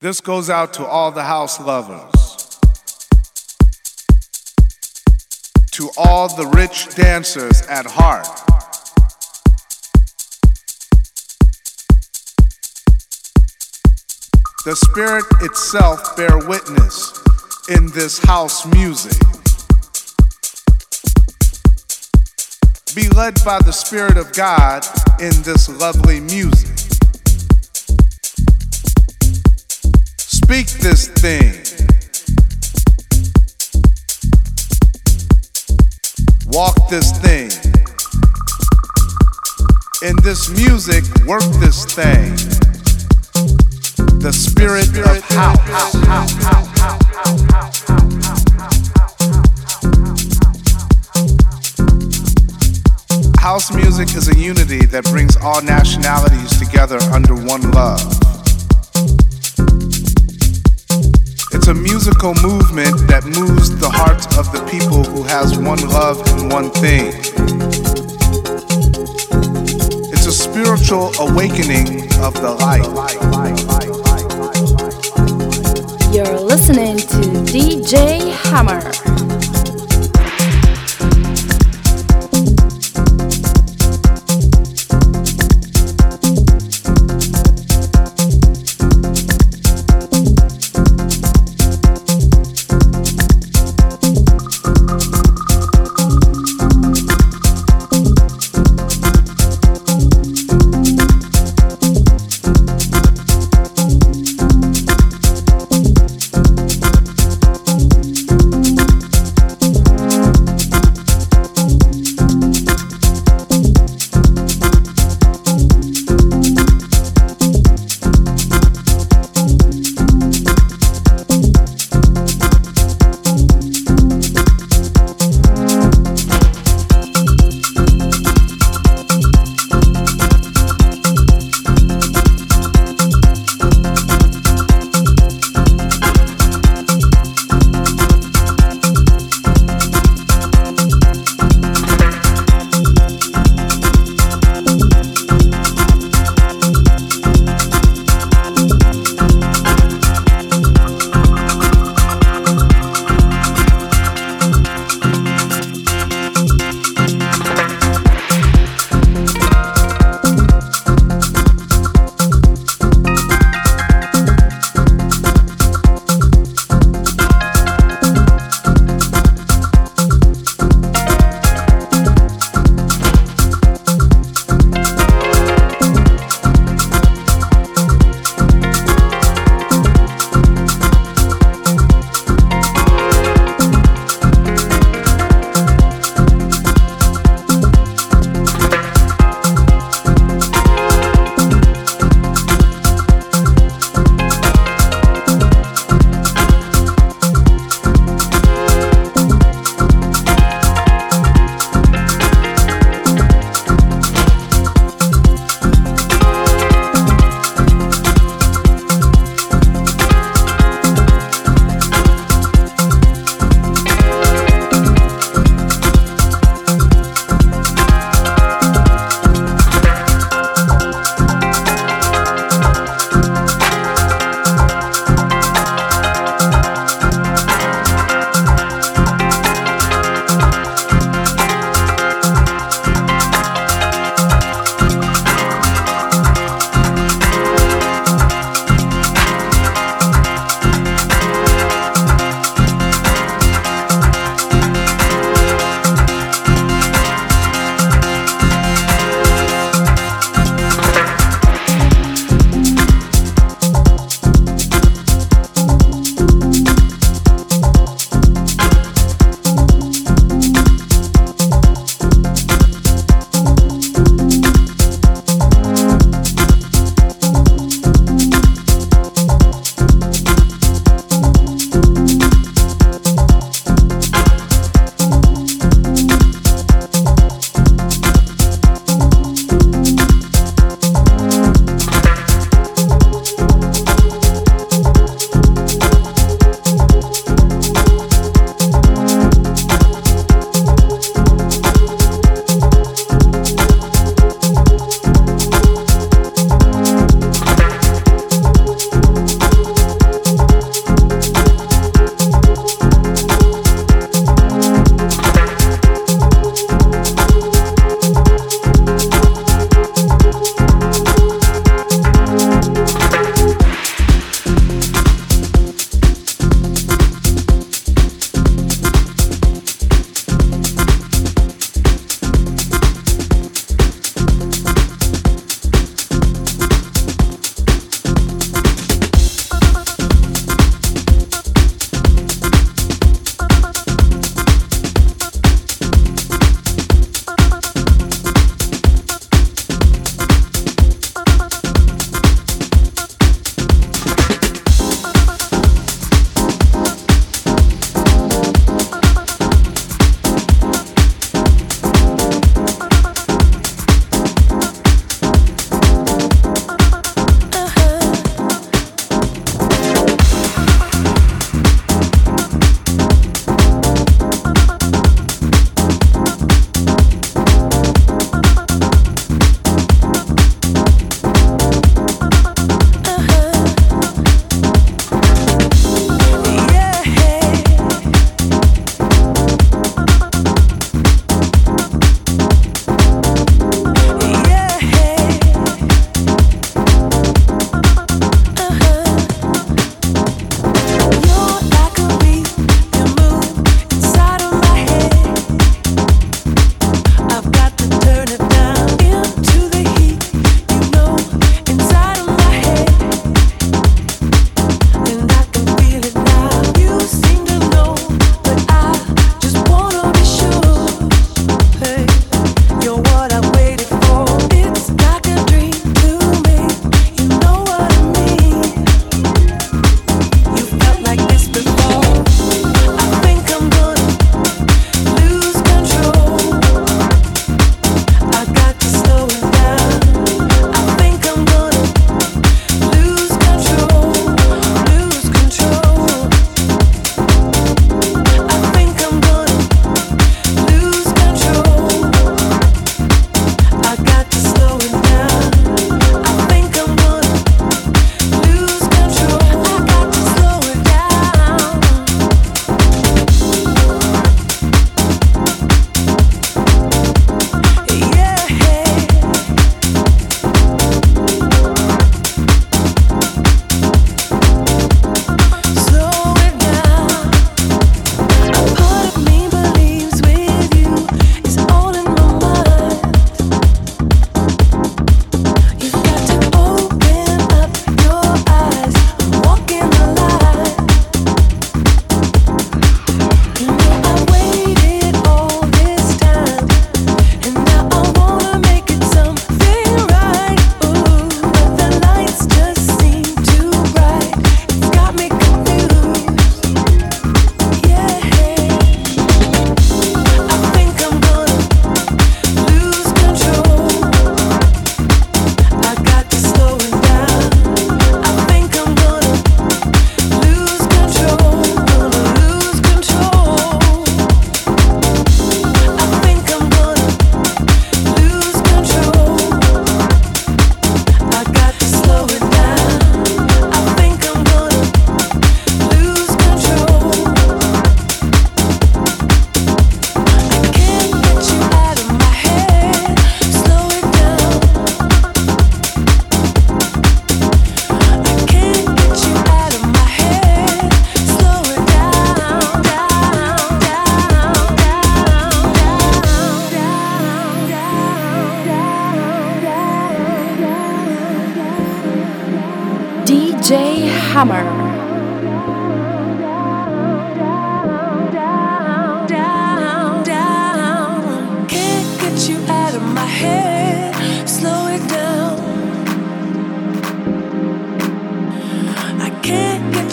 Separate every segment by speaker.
Speaker 1: This goes out to all the house lovers. To all the rich dancers at heart. The spirit itself bear witness in this house music. Be led by the Spirit of God in this lovely music. Speak this thing. Walk this thing. In this music, work this thing. The spirit of house. House music is a unity that brings all nationalities together under one love. It's a musical movement that moves the hearts of the people who has one love and one thing. It's a spiritual awakening of the light.
Speaker 2: You're listening to DJ Hammer.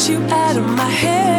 Speaker 3: You out of my head.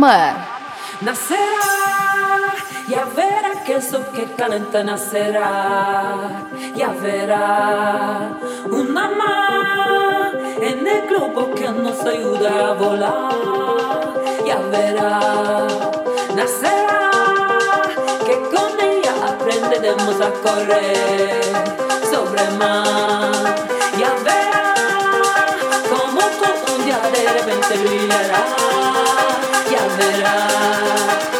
Speaker 4: Nacerá, ya verá que eso que calienta nacerá, ya verá una más en el globo que nos ayuda a volar, ya verá, nacerá, que con ella aprenderemos a correr sobre el mar, ya verá, como todo un día de repente brillará, ya.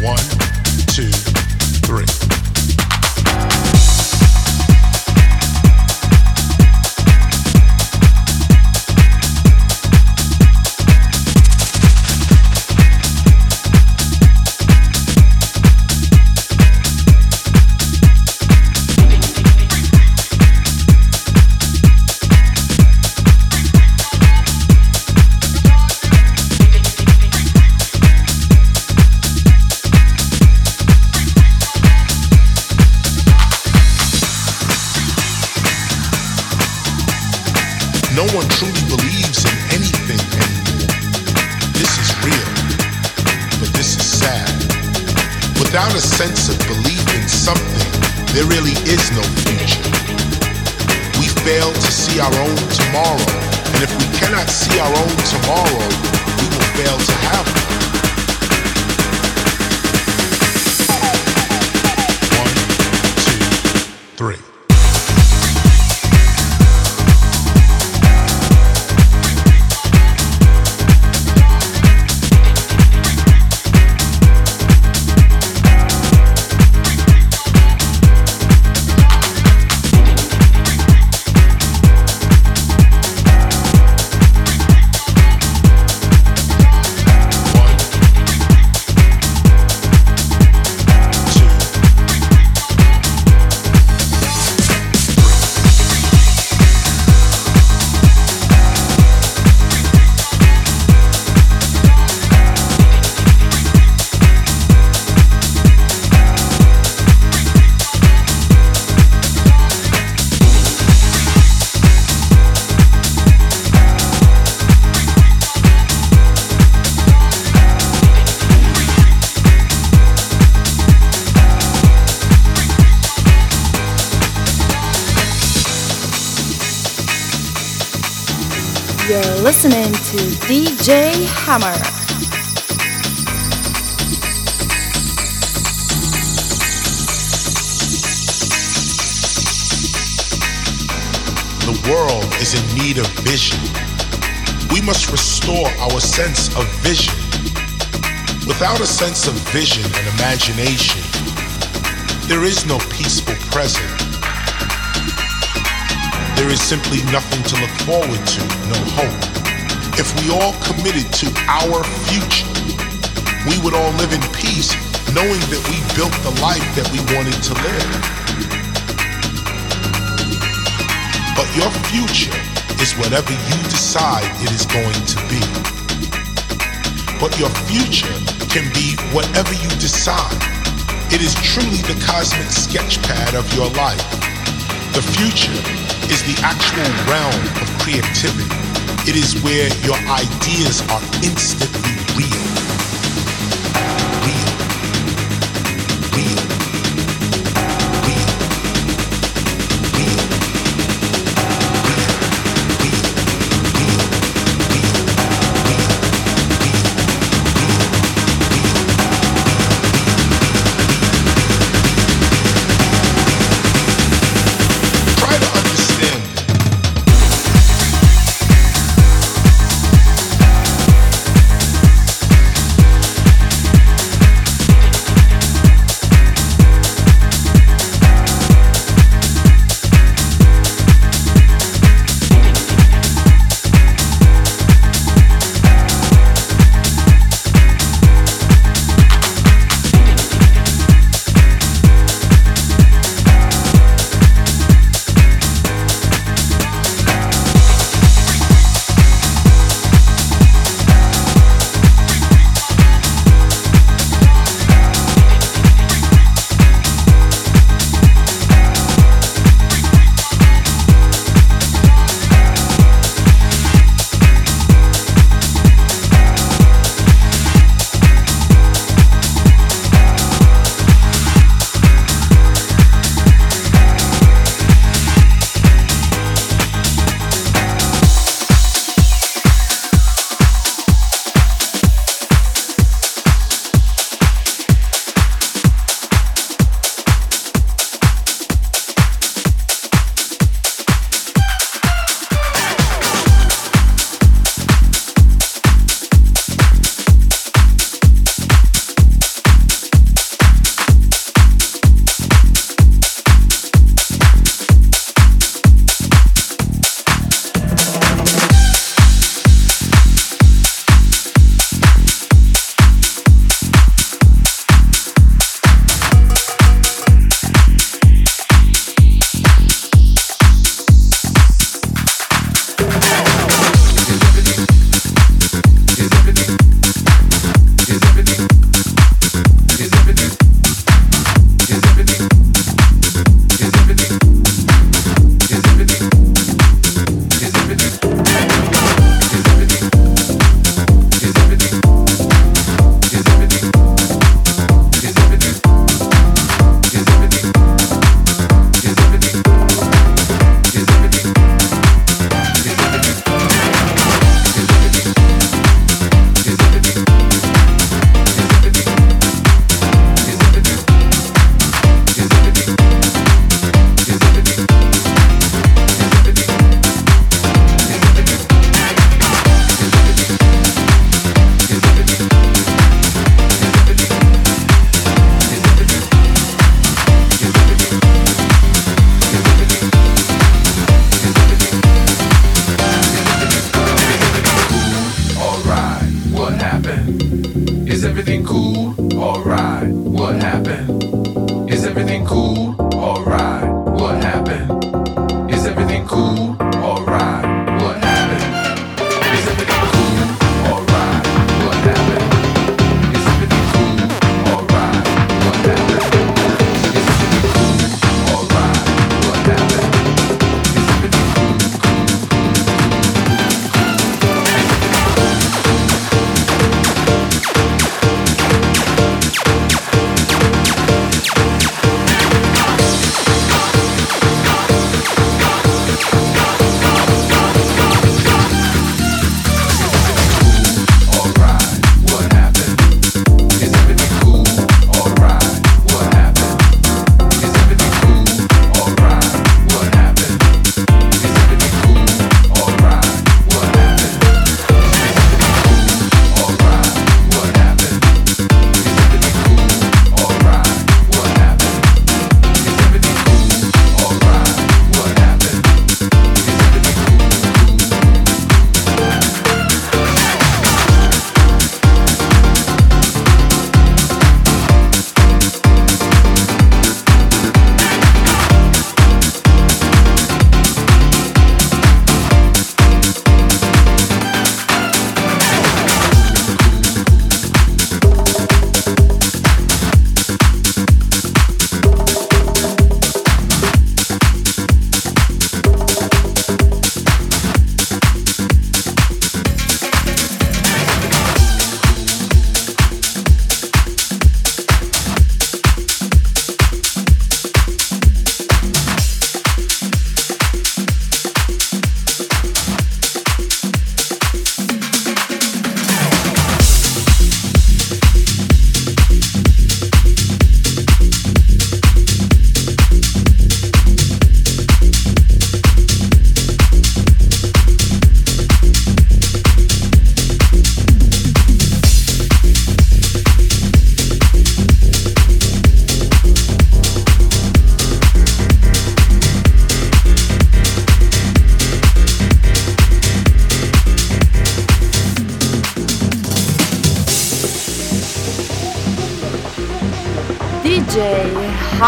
Speaker 5: one.
Speaker 2: Listening to DJ Hammer.
Speaker 5: The world is in need of vision. We must restore our sense of vision. Without a sense of vision and imagination, there is no peaceful present. There is simply nothing to look forward to, no hope if we all committed to our future, we would all live in peace knowing that we built the life that we wanted to live. But your future is whatever you decide it is going to be. But your future can be whatever you decide. It is truly the cosmic sketchpad of your life. The future is the actual realm of creativity. It is where your ideas are instantly real.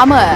Speaker 6: Hammer.